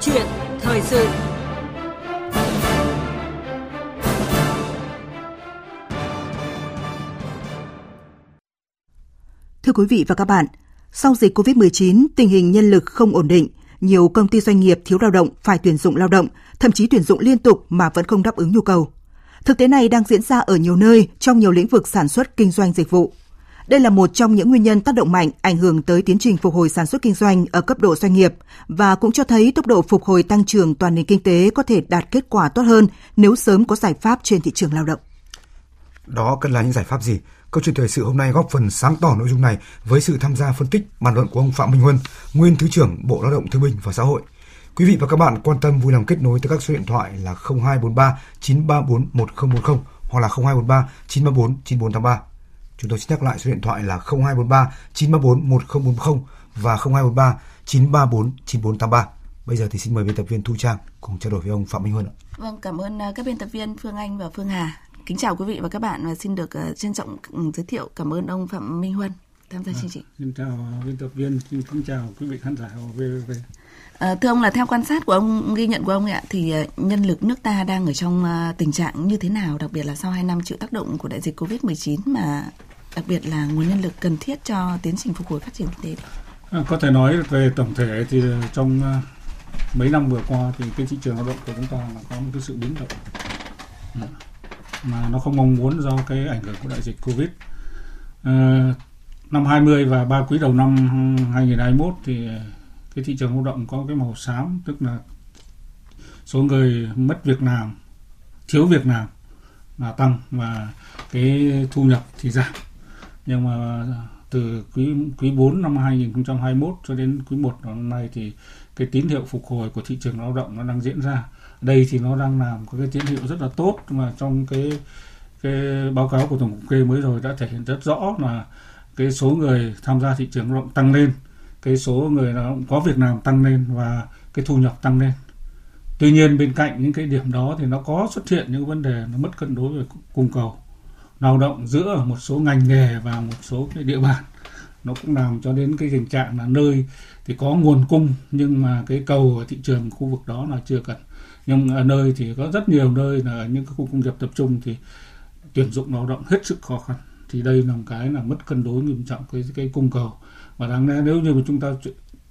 chuyện thời sự Thưa quý vị và các bạn, sau dịch COVID-19, tình hình nhân lực không ổn định, nhiều công ty doanh nghiệp thiếu lao động phải tuyển dụng lao động, thậm chí tuyển dụng liên tục mà vẫn không đáp ứng nhu cầu. Thực tế này đang diễn ra ở nhiều nơi trong nhiều lĩnh vực sản xuất kinh doanh dịch vụ. Đây là một trong những nguyên nhân tác động mạnh ảnh hưởng tới tiến trình phục hồi sản xuất kinh doanh ở cấp độ doanh nghiệp và cũng cho thấy tốc độ phục hồi tăng trưởng toàn nền kinh tế có thể đạt kết quả tốt hơn nếu sớm có giải pháp trên thị trường lao động. Đó cần là những giải pháp gì? Câu chuyện thời sự hôm nay góp phần sáng tỏ nội dung này với sự tham gia phân tích bàn luận của ông Phạm Minh Huân, nguyên Thứ trưởng Bộ Lao động Thương binh và Xã hội. Quý vị và các bạn quan tâm vui lòng kết nối tới các số điện thoại là 0243 934 1040 hoặc là 0243 934 9483. Chúng tôi xin nhắc lại số điện thoại là 0243 934 1040 và 0243 934 9483. Bây giờ thì xin mời biên tập viên Thu Trang cùng trao đổi với ông Phạm Minh Huân. Vâng, cảm ơn à, các biên tập viên Phương Anh và Phương Hà. Kính chào quý vị và các bạn và xin được uh, trân trọng ừ, giới thiệu cảm ơn ông Phạm Minh Huân tham gia à, chương trình. Xin chào biên tập viên, xin kính chào quý vị khán giả của VVV. À, thưa ông là theo quan sát của ông, ghi nhận của ông ạ, thì ờ, nhân lực nước ta đang ở trong ờ, tình trạng như thế nào, đặc biệt là sau 2 năm chịu tác động của đại dịch Covid-19 mà đặc biệt là nguồn nhân lực cần thiết cho tiến trình phục hồi phát triển kinh tế? À, có thể nói về tổng thể thì trong mấy năm vừa qua thì cái thị trường lao động của chúng ta là có một cái sự biến động. Mà nó không mong muốn do cái ảnh hưởng của đại dịch Covid. À, năm 20 và ba quý đầu năm 2021 thì cái thị trường lao động có cái màu xám tức là số người mất việc làm, thiếu việc làm là tăng và cái thu nhập thì giảm. Nhưng mà từ quý quý 4 năm 2021 cho đến quý 1 năm nay thì cái tín hiệu phục hồi của thị trường lao động nó đang diễn ra đây thì nó đang làm có cái tín hiệu rất là tốt mà trong cái cái báo cáo của tổng cục kê mới rồi đã thể hiện rất rõ là cái số người tham gia thị trường lao động tăng lên cái số người lao động có việc làm tăng lên và cái thu nhập tăng lên. Tuy nhiên bên cạnh những cái điểm đó thì nó có xuất hiện những vấn đề nó mất cân đối về cung cầu. Lao động giữa một số ngành nghề và một số cái địa bàn, nó cũng làm cho đến cái tình trạng là nơi thì có nguồn cung nhưng mà cái cầu ở thị trường khu vực đó là chưa cần. Nhưng ở nơi thì có rất nhiều nơi là những cái khu công nghiệp tập trung thì tuyển dụng lao động hết sức khó khăn. Thì đây là một cái là mất cân đối nghiêm trọng cái cái cung cầu và đáng lẽ nếu như mà chúng ta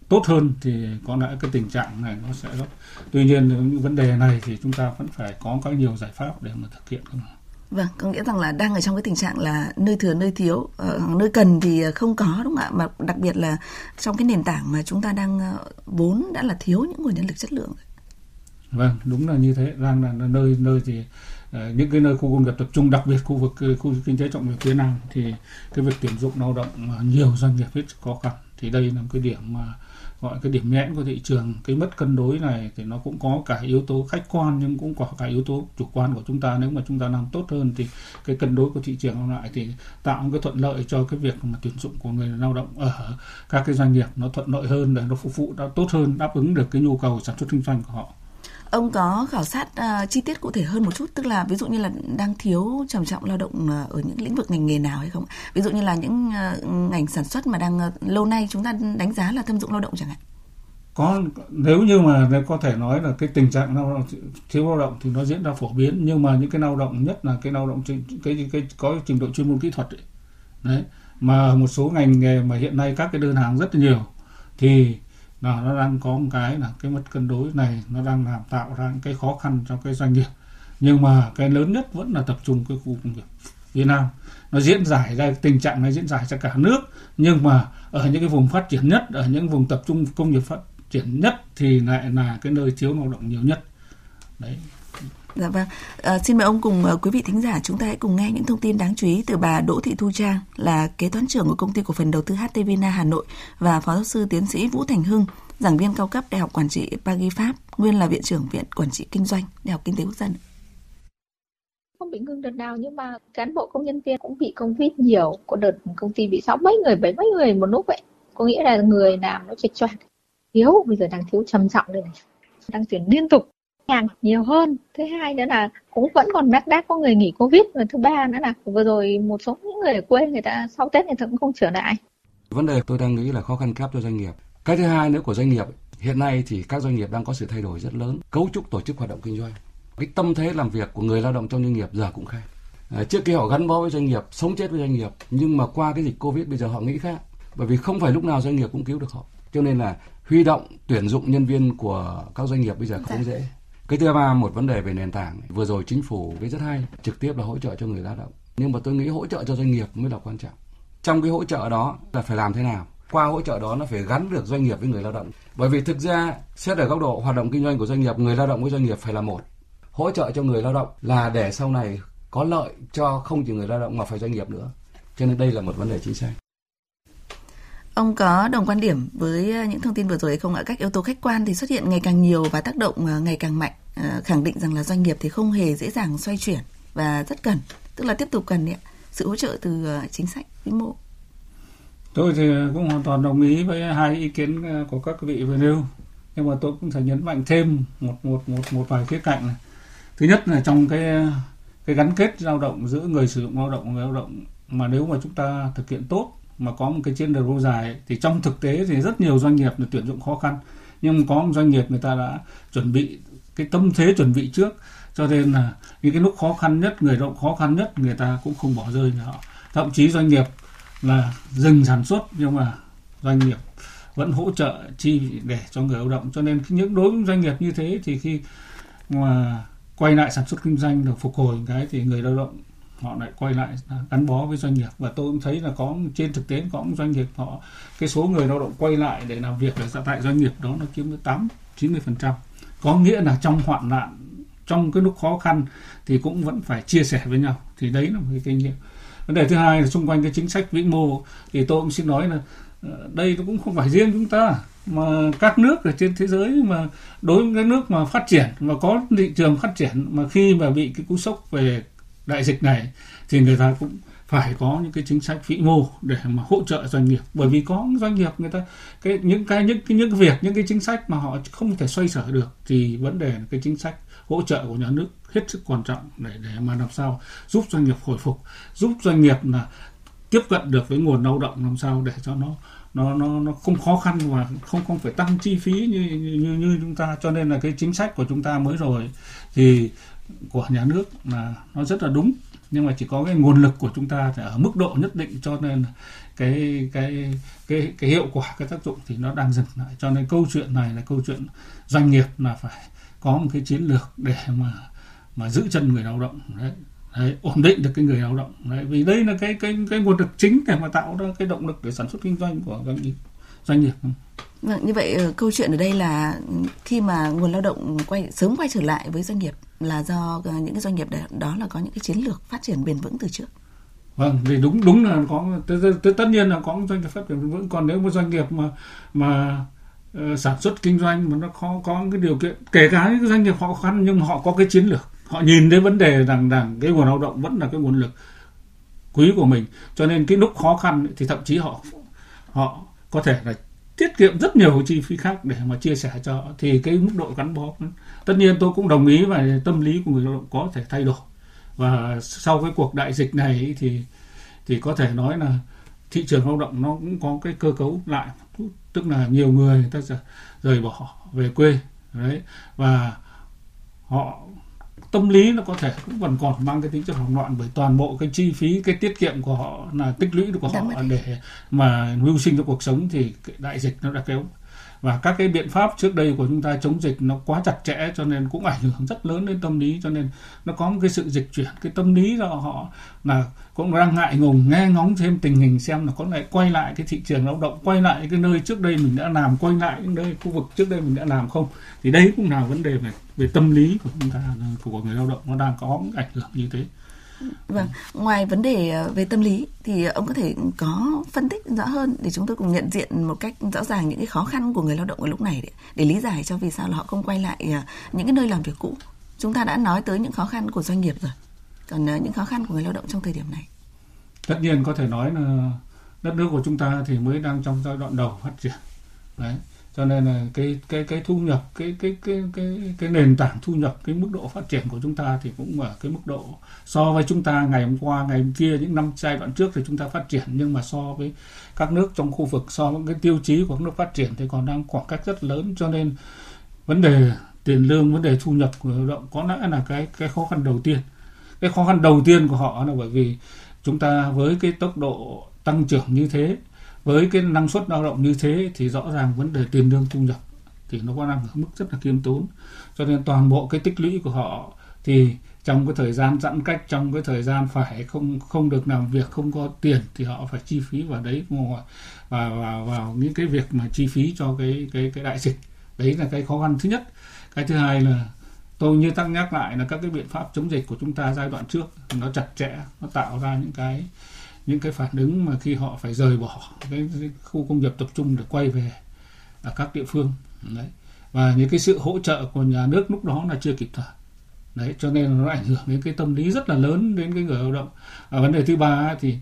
tốt hơn thì có lẽ cái tình trạng này nó sẽ rất tuy nhiên những vấn đề này thì chúng ta vẫn phải có các nhiều giải pháp để mà thực hiện không Vâng, có nghĩa rằng là đang ở trong cái tình trạng là nơi thừa nơi thiếu, ở ờ, nơi cần thì không có đúng không ạ? Mà đặc biệt là trong cái nền tảng mà chúng ta đang ờ, vốn đã là thiếu những nguồn nhân lực chất lượng. Vâng, đúng là như thế. Đang là nơi nơi thì Ờ, những cái nơi khu công nghiệp tập trung, đặc biệt khu vực ờ, khu kinh tế trọng điểm phía Nam thì cái việc tuyển dụng lao động ờ, nhiều doanh nghiệp hết khó khăn. Thì đây là một cái điểm mà gọi cái điểm nghẽn của thị trường. Cái mất cân đối này thì nó cũng có cả yếu tố khách quan nhưng cũng có cả yếu tố chủ quan của chúng ta. Nếu mà chúng ta làm tốt hơn thì cái cân đối của thị trường lại thì tạo một cái thuận lợi cho cái việc mà tuyển dụng của người lao động ở các cái doanh nghiệp nó thuận lợi hơn để nó phục vụ đã tốt hơn đáp ứng được cái nhu cầu sản xuất kinh doanh của họ ông có khảo sát uh, chi tiết cụ thể hơn một chút tức là ví dụ như là đang thiếu trầm trọng lao động ờ, ở những lĩnh vực ngành nghề nào hay không ví dụ như là những uh, ngành sản xuất mà đang uh, lâu nay chúng ta đánh giá là thâm dụng lao động chẳng hạn có nếu như mà có thể nói là cái tình trạng lao động thiếu lao động thì nó diễn ra phổ biến nhưng mà những cái lao động nhất là cái lao động cái cái, cái có trình độ chuyên môn kỹ thuật ấy. đấy mà một số ngành nghề mà hiện nay các cái đơn hàng rất là nhiều thì là nó đang có một cái là cái mất cân đối này, nó đang làm tạo ra những cái khó khăn cho cái doanh nghiệp. Nhưng mà cái lớn nhất vẫn là tập trung cái khu công nghiệp Việt Nam. Nó diễn giải ra, tình trạng này diễn giải cho cả nước, nhưng mà ở những cái vùng phát triển nhất, ở những vùng tập trung công nghiệp phát triển nhất thì lại là cái nơi thiếu lao động nhiều nhất. Đấy. Dạ vâng. À, xin mời ông cùng uh, quý vị thính giả chúng ta hãy cùng nghe những thông tin đáng chú ý từ bà Đỗ Thị Thu Trang là kế toán trưởng của công ty cổ phần đầu tư HT Vina Hà Nội và phó giáo sư tiến sĩ Vũ Thành Hưng, giảng viên cao cấp Đại học Quản trị Paris Pháp, nguyên là viện trưởng Viện Quản trị Kinh doanh Đại học Kinh tế Quốc dân. Không bị ngưng đợt nào nhưng mà cán bộ công nhân viên cũng bị Covid nhiều. Có đợt công ty bị sáu mấy người, bảy mấy người một lúc vậy. Có nghĩa là người làm nó chệch choạc. Thiếu, bây giờ đang thiếu trầm trọng đây này. Đang tuyển liên tục hàng nhiều hơn thứ hai nữa là cũng vẫn còn đắc đác có người nghỉ covid và thứ ba nữa là vừa rồi một số những người ở quê người ta sau tết người ta cũng không trở lại vấn đề tôi đang nghĩ là khó khăn kép cho doanh nghiệp cái thứ hai nữa của doanh nghiệp Hiện nay thì các doanh nghiệp đang có sự thay đổi rất lớn, cấu trúc tổ chức hoạt động kinh doanh. Cái tâm thế làm việc của người lao động trong doanh nghiệp giờ cũng khác. À, trước kia họ gắn bó với doanh nghiệp, sống chết với doanh nghiệp, nhưng mà qua cái dịch Covid bây giờ họ nghĩ khác. Bởi vì không phải lúc nào doanh nghiệp cũng cứu được họ. Cho nên là huy động, tuyển dụng nhân viên của các doanh nghiệp bây giờ không dạ. dễ. Cái thứ ba, một vấn đề về nền tảng. Vừa rồi chính phủ cái rất hay, trực tiếp là hỗ trợ cho người lao động. Nhưng mà tôi nghĩ hỗ trợ cho doanh nghiệp mới là quan trọng. Trong cái hỗ trợ đó là phải làm thế nào? Qua hỗ trợ đó nó phải gắn được doanh nghiệp với người lao động. Bởi vì thực ra, xét ở góc độ hoạt động kinh doanh của doanh nghiệp, người lao động với doanh nghiệp phải là một. Hỗ trợ cho người lao động là để sau này có lợi cho không chỉ người lao động mà phải doanh nghiệp nữa. Cho nên đây là một vấn đề chính sách Ông có đồng quan điểm với ờ, những thông tin vừa rồi không ạ? Các yếu tố khách quan thì xuất hiện ngày càng nhiều và tác động ờ, ngày càng mạnh, ờ, khẳng định rằng là doanh nghiệp thì không hề dễ dàng xoay chuyển và rất cần, tức là tiếp tục cần ạ, sự hỗ trợ từ chính sách vĩ mô. Tôi thì cũng hoàn toàn đồng ý với hai ý kiến của các vị vừa nêu, nhưng mà tôi cũng phải nhấn mạnh thêm một một một một vài khía cạnh này. Thứ nhất là trong cái cái gắn kết lao động giữa người sử dụng lao động và người lao động mà nếu mà chúng ta thực hiện tốt mà có một cái chiến lược lâu dài, thì trong thực tế thì rất nhiều doanh nghiệp là tuyển dụng khó khăn. Nhưng có một doanh nghiệp người ta đã chuẩn bị cái tâm thế chuẩn bị trước, cho nên là những cái lúc khó khăn nhất, người động khó khăn nhất, người ta cũng không bỏ rơi họ. Thậm chí doanh nghiệp là dừng sản xuất, nhưng mà doanh nghiệp vẫn hỗ trợ chi để cho người lao động. Cho nên những đối với doanh nghiệp như thế thì khi mà quay lại sản xuất kinh doanh được phục hồi cái thì người lao động họ lại quay lại gắn bó với doanh nghiệp. Và tôi cũng thấy là có, trên thực tế có doanh nghiệp họ, cái số người lao động quay lại để làm việc ở tại doanh nghiệp đó nó chiếm tới tám, chín mươi phần trăm. Có nghĩa là trong hoạn nạn, trong cái lúc khó khăn thì cũng vẫn phải chia sẻ với nhau. Thì đấy là một cái kinh nghiệm. Vấn đề thứ hai là xung quanh cái chính sách vĩ mô, thì tôi cũng xin nói là ờ, đây cũng không phải riêng chúng ta, mà các nước ở trên thế giới mà đối với các nước mà phát triển, mà có thị trường phát triển, mà khi mà bị cái cú sốc về đại dịch này thì người ta cũng phải có những cái chính sách vĩ mô để mà hỗ trợ doanh nghiệp. Bởi vì có doanh nghiệp người ta, cái những cái những cái những cái việc, những cái chính sách mà họ không thể xoay sở được thì vấn đề là cái chính sách hỗ trợ của nhà nước hết sức quan trọng để để mà làm sao giúp doanh nghiệp hồi phục, giúp doanh nghiệp là tiếp cận được với nguồn lao động làm sao để cho nó nó nó nó không khó khăn và không không phải tăng chi phí như như như chúng ta. Cho nên là cái chính sách của chúng ta mới rồi thì của nhà nước là nó rất là đúng nhưng mà chỉ có cái nguồn lực của chúng ta thì ở mức độ nhất định cho nên cái cái cái cái hiệu quả cái tác dụng thì nó đang dừng lại. Cho nên câu chuyện này là câu chuyện doanh nghiệp là phải có một cái chiến lược để mà mà giữ chân người lao động. Đấy Đấy, ổn định được cái người lao động. Đấy vì đây là cái cái cái nguồn lực chính để mà tạo ra cái động lực để sản xuất kinh doanh của doanh nghiệp doanh nghiệp. Vâng, như vậy ờ, câu chuyện ở đây là khi mà nguồn lao động quay sớm quay trở lại với doanh nghiệp là do ờ, những cái doanh nghiệp đó là có những cái chiến lược phát triển bền vững từ trước. Vâng, thì đúng đúng là có tất nhiên là có doanh nghiệp phát triển bền vững. Còn nếu một doanh nghiệp mà mà uh, sản xuất kinh doanh mà nó khó có cái điều kiện kể cả những doanh nghiệp khó khăn nhưng mà họ có cái chiến lược. Họ nhìn đến vấn đề rằng rằng cái nguồn lao động vẫn là cái nguồn lực quý của mình. Cho nên cái lúc khó khăn thì thậm chí họ họ có thể là tiết kiệm rất nhiều chi phí khác để mà chia sẻ cho thì cái mức độ gắn bó, tất nhiên tôi cũng đồng ý và tâm lý của người lao động có thể thay đổi. Và sau cái cuộc đại dịch này thì thì có thể nói là thị trường lao động nó cũng có cái cơ cấu lại tức là nhiều người người ta rời bỏ về quê, đấy. Và họ tâm lý nó có thể cũng vẫn còn mang cái tính chất hoảng loạn bởi toàn bộ cái chi phí cái tiết kiệm của họ là tích lũy của họ để mà mưu sinh cho cuộc sống thì đại dịch nó đã kéo và các cái biện pháp trước đây của chúng ta chống dịch nó quá chặt chẽ cho nên cũng ảnh hưởng rất lớn đến tâm lý, cho nên nó có một cái sự dịch chuyển, cái tâm lý do họ là cũng đang ngại ngùng, nghe ngóng thêm tình hình xem là có lại quay lại cái thị trường lao động, quay lại cái nơi trước đây mình đã làm, quay lại những nơi khu vực trước đây mình đã làm không. Thì đấy cũng là vấn đề về về tâm lý của chúng ta của người lao động, nó đang có ảnh hưởng như thế. Vâng, ngoài vấn đề ờ, về tâm lý thì ông có thể có phân tích rõ hơn để chúng tôi cùng nhận diện một cách rõ ràng những cái khó khăn của người lao động ở lúc này để, để lý giải cho vì sao là họ không quay lại ờ, những cái nơi làm việc cũ. Chúng ta đã nói tới những khó khăn của doanh nghiệp rồi. Còn ờ, những khó khăn của người lao động trong thời điểm này. Tất nhiên có thể nói là đất nước của chúng ta thì mới đang trong giai đoạn đầu phát triển. Đấy cho nên là cái cái cái thu nhập, cái cái cái cái cái nền tảng thu nhập, cái mức độ phát triển của chúng ta thì cũng ở cái mức độ so với chúng ta ngày hôm qua, ngày hôm kia, những năm giai đoạn trước thì chúng ta phát triển. Nhưng mà so với các nước trong khu vực, so với cái tiêu chí của các nước phát triển thì còn đang khoảng cách rất lớn. Cho nên vấn đề tiền lương, vấn đề thu nhập của lao động có lẽ là cái cái khó khăn đầu tiên. Cái khó khăn đầu tiên của họ là bởi vì chúng ta với cái tốc độ tăng trưởng như thế với cái năng suất lao động như thế thì rõ ràng vấn đề tiền lương thu nhập thì nó có đang ở mức rất là kiêm tốn. Cho nên toàn bộ cái tích lũy của họ thì trong cái thời gian giãn cách trong cái thời gian phải không không được làm việc không có tiền thì họ phải chi phí vào đấy và vào, vào những cái việc mà chi phí cho cái cái cái đại dịch. Đấy là cái khó khăn thứ nhất. Cái thứ hai là tôi như tăng nhắc lại là các cái biện pháp chống dịch của chúng ta giai đoạn trước nó chặt chẽ nó tạo ra những cái những cái phản ứng mà khi họ phải rời bỏ cái, cái khu công nghiệp tập trung để quay về ở các địa phương. Đấy. Và những cái sự hỗ trợ của nhà nước lúc đó là chưa kịp thời. Đấy cho nên nó ảnh hưởng đến cái tâm lý rất là lớn đến cái người lao động. Và vấn đề thứ ba thì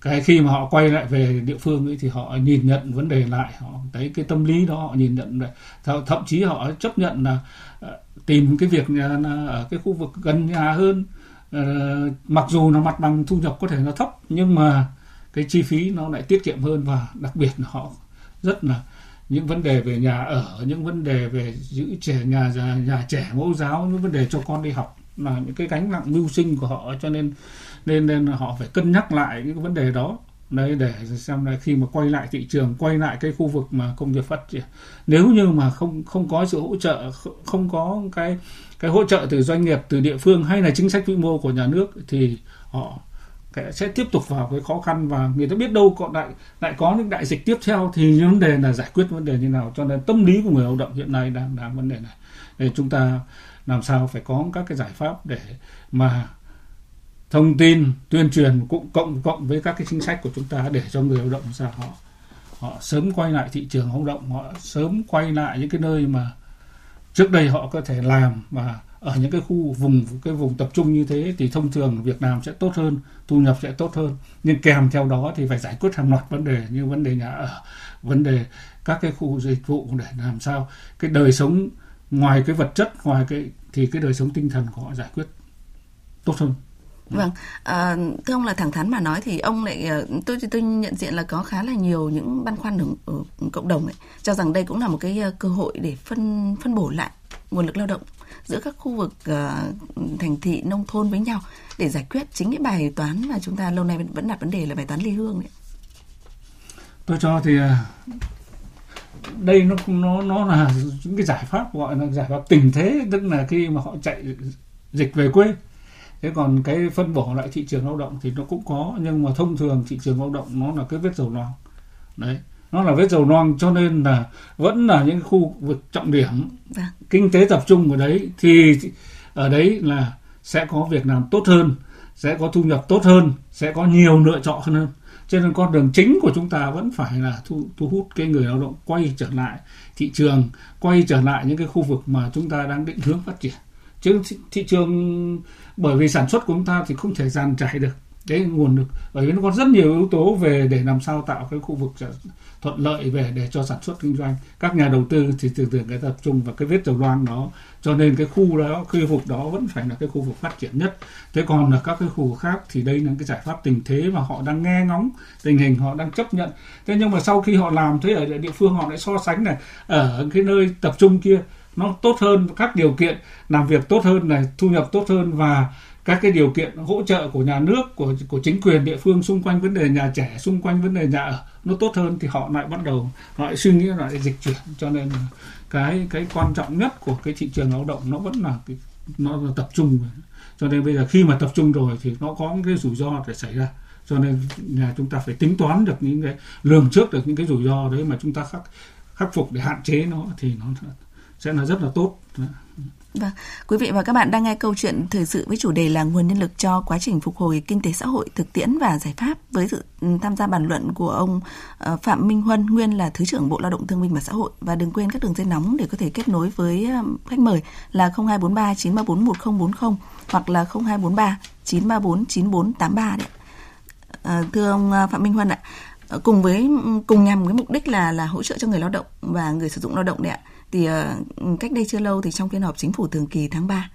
cái khi mà họ quay lại về địa phương ấy thì họ nhìn nhận vấn đề lại. Họ thấy cái tâm lý đó họ nhìn nhận lại. Thậm chí họ chấp nhận là ờ, tìm cái việc ở cái khu vực gần nhà hơn uh, mặc dù là mặt bằng thu nhập có thể nó thấp nhưng mà cái chi phí nó lại tiết kiệm hơn và đặc biệt là họ rất là những vấn đề về nhà ở những vấn đề về giữ trẻ nhà nhà, nhà trẻ mẫu giáo những vấn đề cho con đi học là những cái gánh nặng mưu sinh của họ cho nên nên nên họ phải cân nhắc lại những cái vấn đề đó đấy, để xem là khi mà quay lại thị trường, quay lại cái khu vực mà công nghiệp phát triển. Nếu như mà không không có sự hỗ trợ không có cái cái hỗ trợ từ doanh nghiệp, từ địa phương hay là chính sách vĩ mô của nhà nước thì họ sẽ tiếp tục vào cái khó khăn và người ta biết đâu còn lại lại có những đại dịch tiếp theo thì vấn đề là giải quyết vấn đề như nào. Cho nên tâm lý của người lao động hiện nay đang đang vấn đề này. Để chúng ta làm sao phải có các cái giải pháp để mà thông tin, tuyên truyền cũng cộng cộng với các cái chính sách của chúng ta để cho người lao động ra họ họ sớm quay lại thị trường lao động, họ sớm quay lại những cái nơi mà trước đây họ có thể làm và ở những cái khu vùng, cái vùng tập trung như thế thì thông thường Việt Nam sẽ tốt hơn, thu nhập sẽ tốt hơn. Nhưng kèm theo đó thì phải giải quyết hàng loạt vấn đề như vấn đề nhà ở, vấn đề các cái khu dịch vụ để làm sao cái đời sống ngoài cái vật chất, ngoài cái, thì cái đời sống tinh thần của họ giải quyết tốt hơn. Vâng, à, thưa ông là thẳng thắn mà nói thì ông lại ờ, tôi tôi nhận diện là có khá là nhiều những băn khoăn ở, ở cộng đồng ấy, cho rằng đây cũng là một cái ờ, cơ hội để phân phân bổ lại nguồn lực lao động giữa các khu vực uh, thành thị nông thôn với nhau để giải quyết chính cái bài toán mà chúng ta lâu nay vẫn đặt vấn đề là bài toán ly hương đấy. Tôi cho thì đây nó nó nó là những cái giải pháp gọi là giải pháp tình thế tức là khi mà họ chạy dịch về quê thế còn cái phân bổ lại thị trường lao động thì nó cũng có nhưng mà thông thường thị trường lao động nó là cái vết dầu loang. Đấy nó là vết dầu loang cho nên là vẫn là những khu vực trọng điểm. Vâng. kinh tế tập trung ở đấy thì ở đấy là sẽ có việc làm tốt hơn sẽ có thu nhập tốt hơn sẽ có nhiều lựa chọn hơn. Cho nên con đường chính của chúng ta vẫn phải là thu, thu hút cái người lao động quay trở lại thị trường quay trở lại những cái khu vực mà chúng ta đang định hướng phát triển chứ thị, trường bởi vì sản xuất của chúng ta thì không thể dàn trải được cái nguồn lực. Bởi vì nó có rất nhiều yếu tố về để làm sao tạo cái khu vực thuận lợi về để cho sản xuất kinh doanh. Các nhà đầu tư thì thường thường người tập trung vào cái vết dầu loang đó. Cho nên cái khu đó khu vực đó vẫn phải là cái khu vực phát triển nhất. Thế còn là các cái khu vực khác thì đây là cái giải pháp tình thế mà họ đang nghe ngóng tình hình họ đang chấp nhận. Thế nhưng mà sau khi họ làm thế ở địa phương họ lại so sánh này ở cái nơi tập trung kia nó tốt hơn, các điều kiện làm việc tốt hơn, này, thu nhập tốt hơn và các cái điều kiện hỗ trợ của nhà nước, của của chính quyền địa phương xung quanh vấn đề nhà trẻ, xung quanh vấn đề nhà ở nó tốt hơn thì họ lại bắt đầu, họ lại suy nghĩ lại dịch chuyển. Cho nên cái cái quan trọng nhất của cái thị trường lao động nó vẫn là cái, nó là tập trung. Cho nên bây giờ khi mà tập trung rồi thì nó có cái rủi ro để xảy ra. Cho nên nhà chúng ta phải tính toán được những cái, lường trước được những cái rủi ro đấy mà chúng ta khắc khắc phục để hạn chế nó thì nó sẽ là rất là tốt. Vâng, quý vị và các bạn đang nghe câu chuyện thời sự với chủ đề là nguồn nhân lực cho quá trình phục hồi kinh tế xã hội, thực tiễn và giải pháp với sự ừ, tham gia bàn luận của ông ờ, Phạm Minh Huân, nguyên là Thứ trưởng Bộ Lao động Thương binh và Xã hội. Và đừng quên các đường dây nóng để có thể kết nối với ờ, khách mời là 0243 934 1040 hoặc là 0243 934 9483 đấy. À, thưa ông Phạm Minh Huân ạ, cùng với ừ, cùng nhằm cái mục đích là là hỗ trợ cho người lao động và người sử dụng lao động đấy ạ thì ờ, cách đây chưa lâu thì trong phiên họp chính phủ thường kỳ tháng 3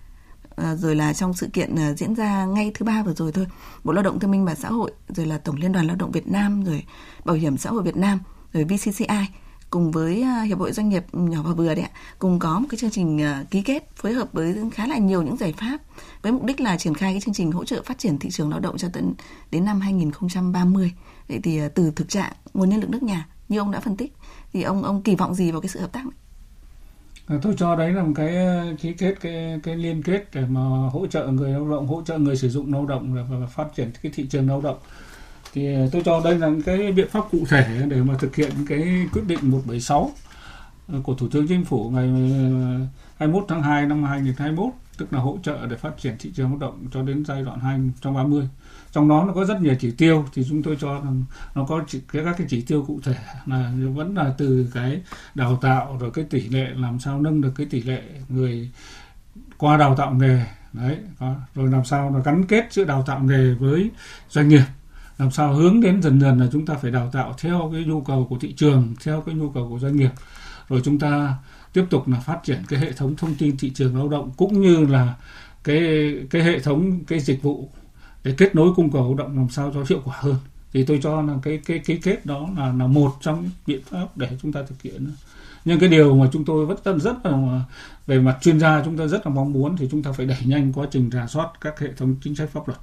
ờ, rồi là trong sự kiện ờ, diễn ra ngay thứ ba vừa rồi thôi, Bộ Lao động Thương minh và Xã hội, rồi là Tổng Liên đoàn Lao động Việt Nam, rồi Bảo hiểm xã hội Việt Nam, rồi VCCI cùng với hiệp hội doanh nghiệp nhỏ và vừa đấy ạ, cùng có một cái chương trình ký kết phối hợp với khá là nhiều những giải pháp với mục đích là triển khai cái chương trình hỗ trợ phát triển thị trường lao động cho tận, đến năm 2030 vậy thì từ thực trạng nguồn nhân lực nước nhà như ông đã phân tích thì ông ông kỳ vọng gì vào cái sự hợp tác này? Ờ, tôi cho đấy là một cái ờ, ký kết cái cái liên kết để mà hỗ trợ người lao động hỗ trợ người sử dụng lao động và, và phát triển cái thị trường lao động. Thì ờ, tôi cho đây là cái biện pháp cụ thể để mà thực hiện cái quyết định 176 của Thủ tướng Chính phủ ngày 21 tháng 2 năm 2021 tức là hỗ trợ để phát triển thị trường lao động cho đến giai đoạn 2030 trong đó nó có rất nhiều chỉ tiêu thì chúng tôi cho rằng nó có chỉ, các cái chỉ tiêu cụ thể là vẫn là từ cái đào tạo rồi cái tỷ lệ làm sao nâng được cái tỷ lệ người qua đào tạo nghề đấy rồi làm sao là gắn kết giữa đào tạo nghề với doanh nghiệp làm sao hướng đến dần dần là chúng ta phải đào tạo theo cái nhu cầu của thị trường theo cái nhu cầu của doanh nghiệp. Rồi chúng ta tiếp tục là phát triển cái hệ thống thông tin thị trường lao động cũng như là cái cái hệ thống cái dịch vụ để kết nối cung cầu động làm sao cho hiệu quả hơn. Thì tôi cho là cái cái cái kết đó là là một trong biện pháp để chúng ta thực hiện. Nhưng cái điều mà chúng tôi vẫn rất là, về mặt chuyên gia chúng ta rất là mong muốn thì chúng ta phải đẩy nhanh quá trình rà soát các hệ thống chính sách pháp luật.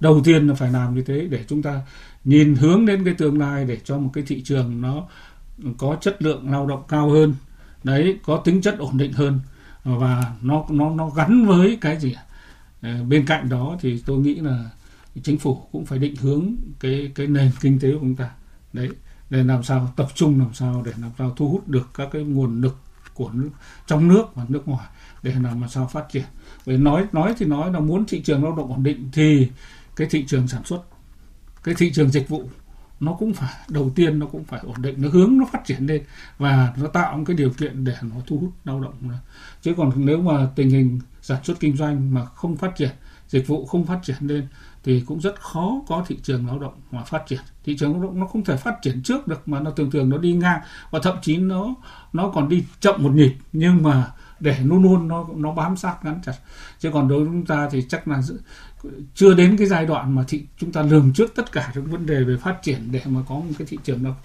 Đầu tiên là phải làm như thế để chúng ta nhìn hướng đến cái tương lai để cho một cái thị trường nó có chất lượng lao động cao hơn, đấy, có tính chất ổn định hơn và nó nó nó gắn với cái gì Ờ, bên cạnh đó thì tôi nghĩ là chính phủ cũng phải định hướng cái cái nền kinh tế của chúng ta. Đấy để làm sao tập trung làm sao để làm sao thu hút được các cái nguồn lực của nước, trong nước và nước ngoài để làm sao phát triển. Vì nói nói thì nói là muốn thị trường lao động ổn định thì cái thị trường sản xuất cái thị trường dịch vụ nó cũng phải đầu tiên nó cũng phải ổn định nó hướng nó phát triển lên và nó tạo một cái điều kiện để nó thu hút lao động chứ còn nếu mà tình hình sản xuất kinh doanh mà không phát triển dịch vụ không phát triển lên thì cũng rất khó có thị trường lao động mà phát triển. Thị trường lao động nó không thể phát triển trước được mà nó thường thường nó đi ngang và thậm chí nó nó còn đi chậm một nhịp nhưng mà để luôn luôn nó nó bám sát gắn chặt. Chứ còn đối với chúng ta thì chắc là chưa đến cái giai đoạn mà thị chúng ta lường trước tất cả những vấn đề về phát triển để mà có một cái thị trường lao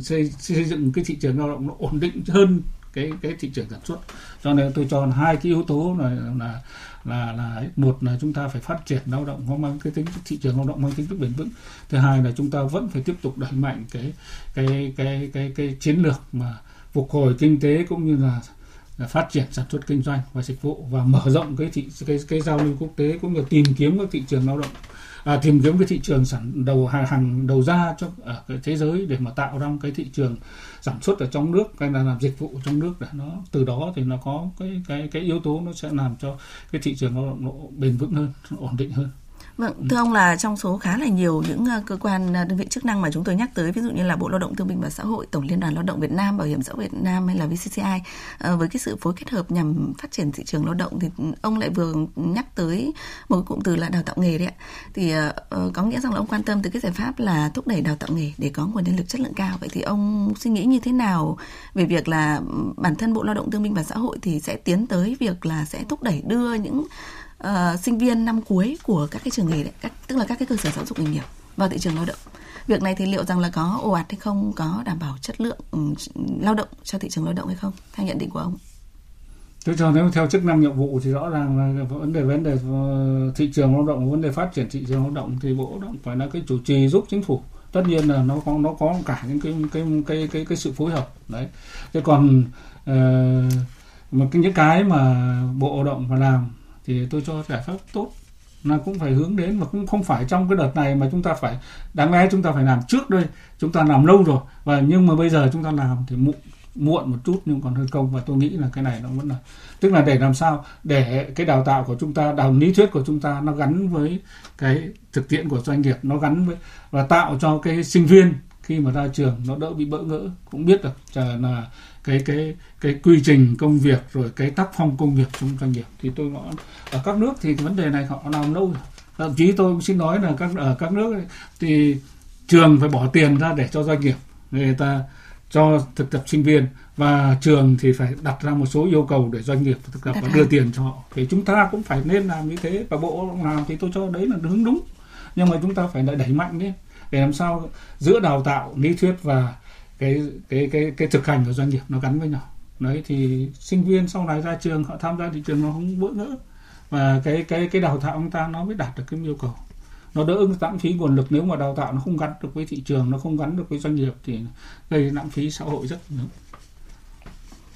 xây, xây dựng cái thị trường lao động nó ổn định hơn cái cái thị trường sản xuất. Cho nên tôi chọn hai cái yếu tố là là là là một là chúng ta phải phát triển lao động có mang cái tính, thị trường lao động mang tính chất bền vững. Thứ hai là chúng ta vẫn phải tiếp tục đẩy mạnh cái cái cái cái cái chiến lược mà phục hồi kinh tế cũng như là phát triển sản xuất kinh doanh và dịch vụ và mở rộng cái thị, cái cái giao lưu quốc tế cũng như tìm kiếm các thị trường lao động à, tìm kiếm cái thị trường sản đầu hàng đầu ra cho ở cái thế giới để mà tạo ra cái thị trường sản xuất ở trong nước hay là làm dịch vụ trong nước để nó từ đó thì nó có cái cái cái yếu tố nó sẽ làm cho cái thị trường lao động nó bền vững hơn ổn định hơn. Vâng, thưa ông là trong số khá là nhiều những ờ, cơ quan ờ, đơn vị chức năng mà chúng tôi nhắc tới, ví dụ như là Bộ Lao động Thương binh và Xã hội, Tổng Liên đoàn Lao động Việt Nam, Bảo hiểm xã hội Việt Nam hay là VCCI, ờ, với cái sự phối kết hợp nhằm phát triển thị trường lao động thì ông lại vừa nhắc tới một cái cụm từ là đào tạo nghề đấy ạ. Thì có nghĩa rằng là ông quan tâm tới cái giải pháp là thúc đẩy đào tạo nghề để có nguồn nhân lực chất lượng cao. Vậy thì ông suy nghĩ như thế nào về việc là ừ, bản thân Bộ Lao động Thương binh và Xã hội thì sẽ tiến tới việc là sẽ thúc đẩy đưa những uh, sinh viên năm cuối của các cái trường nghề đấy, các, tức là các cái cơ sở giáo dục nghề nghiệp vào thị trường lao động. Việc này thì liệu rằng là có ồ ạt hay không, có đảm bảo chất lượng um, lao động cho thị trường lao động hay không? Theo nhận định của ông? Tôi cho nếu theo chức năng nhiệm vụ thì rõ ràng là vấn đề vấn đề ờ, thị trường lao động, vấn đề phát triển thị trường lao động thì bộ lao động phải là cái chủ trì giúp chính phủ tất nhiên là nó có nó có cả những cái cái cái cái cái sự phối hợp đấy thế còn ờ, uh, một cái những cái mà bộ lao động phải làm thì tôi cho giải pháp tốt. Là cũng phải hướng đến và cũng không phải trong cái đợt này mà chúng ta phải, đáng lẽ chúng ta phải làm trước đây, chúng ta làm lâu rồi. Và nhưng mà bây giờ chúng ta làm thì muộn muộn một chút nhưng còn hơi công và tôi nghĩ là cái này nó vẫn là, tức là để làm sao để cái đào tạo của chúng ta, đào lý thuyết của chúng ta nó gắn với cái thực tiễn của doanh nghiệp, nó gắn với và tạo cho cái sinh viên khi mà ra trường nó đỡ bị bỡ ngỡ cũng biết được là cái cái cái quy trình công việc rồi cái tác phong công việc trong doanh nghiệp. Thì tôi nói ở các nước thì vấn đề này họ làm lâu rồi. Thậm chí tôi cũng xin nói là các ở các nước ấy, thì trường phải bỏ tiền ra để cho doanh nghiệp người ta cho thực tập sinh viên và trường thì phải đặt ra một số yêu cầu để doanh nghiệp thực tập và đưa tiền cho họ. Thì chúng ta cũng phải nên làm như thế và bộ làm thì tôi cho đấy là hướng đúng. Nhưng mà chúng ta phải đẩy mạnh lên để làm sao giữa đào tạo lý thuyết và cái cái cái cái thực hành của doanh nghiệp nó gắn với nhau. Đấy thì sinh viên sau này ra trường họ tham gia thị trường nó không bỡ ngỡ. Và cái cái cái đào tạo ông ta nó mới đạt được cái yêu cầu. Nó đỡ lãng phí nguồn lực nếu mà đào tạo nó không gắn được với thị trường nó không gắn được với doanh nghiệp thì gây lãng phí xã hội rất lớn.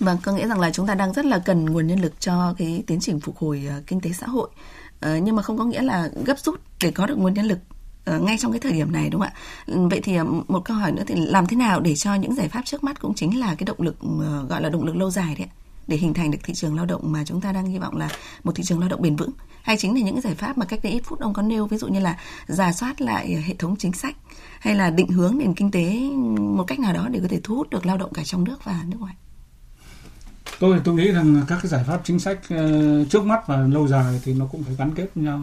Vâng, có nghĩa rằng là chúng ta đang rất là cần nguồn nhân lực cho cái tiến trình phục hồi uh, kinh tế xã hội. Uh, nhưng mà không có nghĩa là gấp rút để có được nguồn nhân lực. Ờ, ngay trong cái thời điểm này, đúng không ạ? Ừ, vậy thì ờ, một câu hỏi nữa thì làm thế nào để cho những giải pháp trước mắt cũng chính là cái động lực ờ, gọi là động lực lâu dài đấy ạ? để hình thành được thị trường lao động mà chúng ta đang hy vọng là một thị trường lao động bền vững hay chính là những giải pháp mà cách đây ít phút ông có nêu, ví dụ như là giả soát lại hệ thống chính sách hay là định hướng nền kinh tế một cách nào đó để có thể thu hút được lao động cả trong nước và nước ngoài tôi tôi nghĩ rằng các cái giải pháp chính sách trước mắt và lâu dài thì nó cũng phải gắn kết với nhau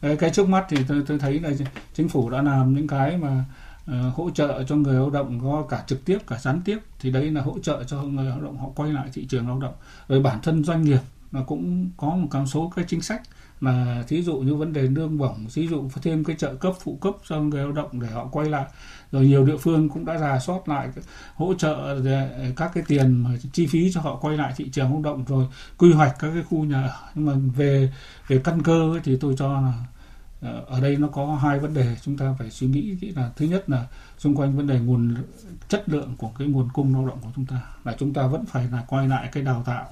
Ờ, cái, trước mắt thì tôi, tôi thấy là chính phủ đã làm những cái mà uh, hỗ trợ cho người lao động có cả trực tiếp cả gián tiếp thì đấy là hỗ trợ cho người lao động họ quay lại thị trường lao động. Rồi bản thân doanh nghiệp nó cũng có một số cái chính sách mà thí dụ như vấn đề lương bổng thí dụ thêm cái trợ cấp phụ cấp cho người lao động để họ quay lại rồi nhiều địa phương cũng đã rà soát lại hỗ trợ ờ, các cái tiền mà chi phí cho họ quay lại thị trường lao động rồi quy hoạch các cái khu nhà ở. Nhưng mà về về căn cơ ấy, thì tôi cho là ờ, ở đây nó có hai vấn đề chúng ta phải suy nghĩ. Kỹ là thứ nhất là xung quanh vấn đề nguồn chất lượng của cái nguồn cung lao động của chúng ta là chúng ta vẫn phải là quay lại cái đào tạo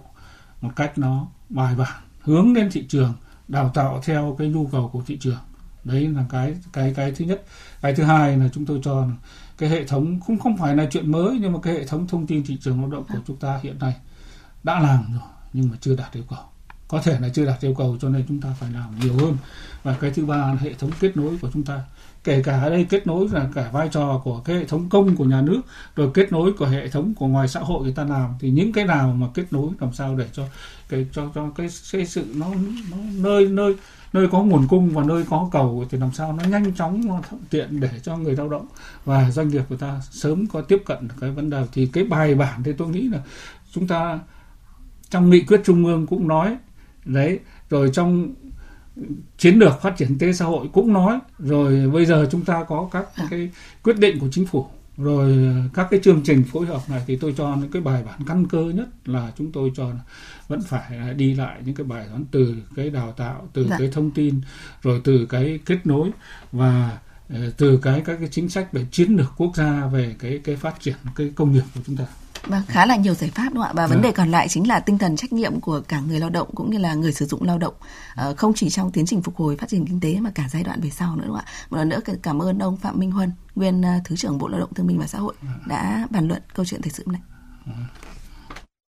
một cách nó bài bản hướng lên thị trường đào tạo theo cái nhu cầu của thị trường đấy là cái cái cái thứ nhất. Cái thứ hai là chúng tôi cho cái hệ thống cũng không phải là chuyện mới nhưng mà cái hệ thống thông tin thị trường lao động của chúng ta hiện nay đã làm rồi nhưng mà chưa đạt yêu cầu có thể là chưa đạt yêu cầu cho nên chúng ta phải làm nhiều hơn. Và cái thứ ba là hệ thống kết nối của chúng ta. Kể cả ở đây kết nối là cả vai trò của cái hệ thống công của nhà nước rồi kết nối của hệ thống của ngoài xã hội người ta làm. Thì những cái nào mà kết nối làm sao để cho cái cho cho cái, cái sự nó, nó nơi nơi nơi có nguồn cung và nơi có cầu thì làm sao nó nhanh chóng nó thuận tiện để cho người lao động và doanh nghiệp người ta sớm có tiếp cận cái vấn đề. Thì cái bài bản thì tôi nghĩ là chúng ta trong nghị quyết trung ương cũng nói đấy rồi trong chiến lược phát triển kinh tế xã hội cũng nói rồi bây giờ chúng ta có các à. cái quyết định của chính phủ rồi các cái chương trình phối hợp này thì tôi cho những cái bài bản căn cơ nhất là chúng tôi cho vẫn phải đi lại những cái bài toán từ cái đào tạo từ dạ. cái thông tin rồi từ cái kết nối và ờ, từ cái các cái chính sách về chiến lược quốc gia về cái cái phát triển cái công nghiệp của chúng ta Vâng, khá là nhiều giải pháp đúng không ạ? Và vấn đề còn lại chính là tinh thần trách nhiệm của cả người lao động cũng như là người sử dụng lao động, ờ, không chỉ trong tiến trình phục hồi phát triển kinh tế mà cả giai đoạn về sau nữa đúng không ạ? Một lần nữa cảm ơn ông Phạm Minh Huân, nguyên ờ, Thứ trưởng Bộ Lao động Thương binh và Xã hội đã bàn luận câu chuyện thời sự này.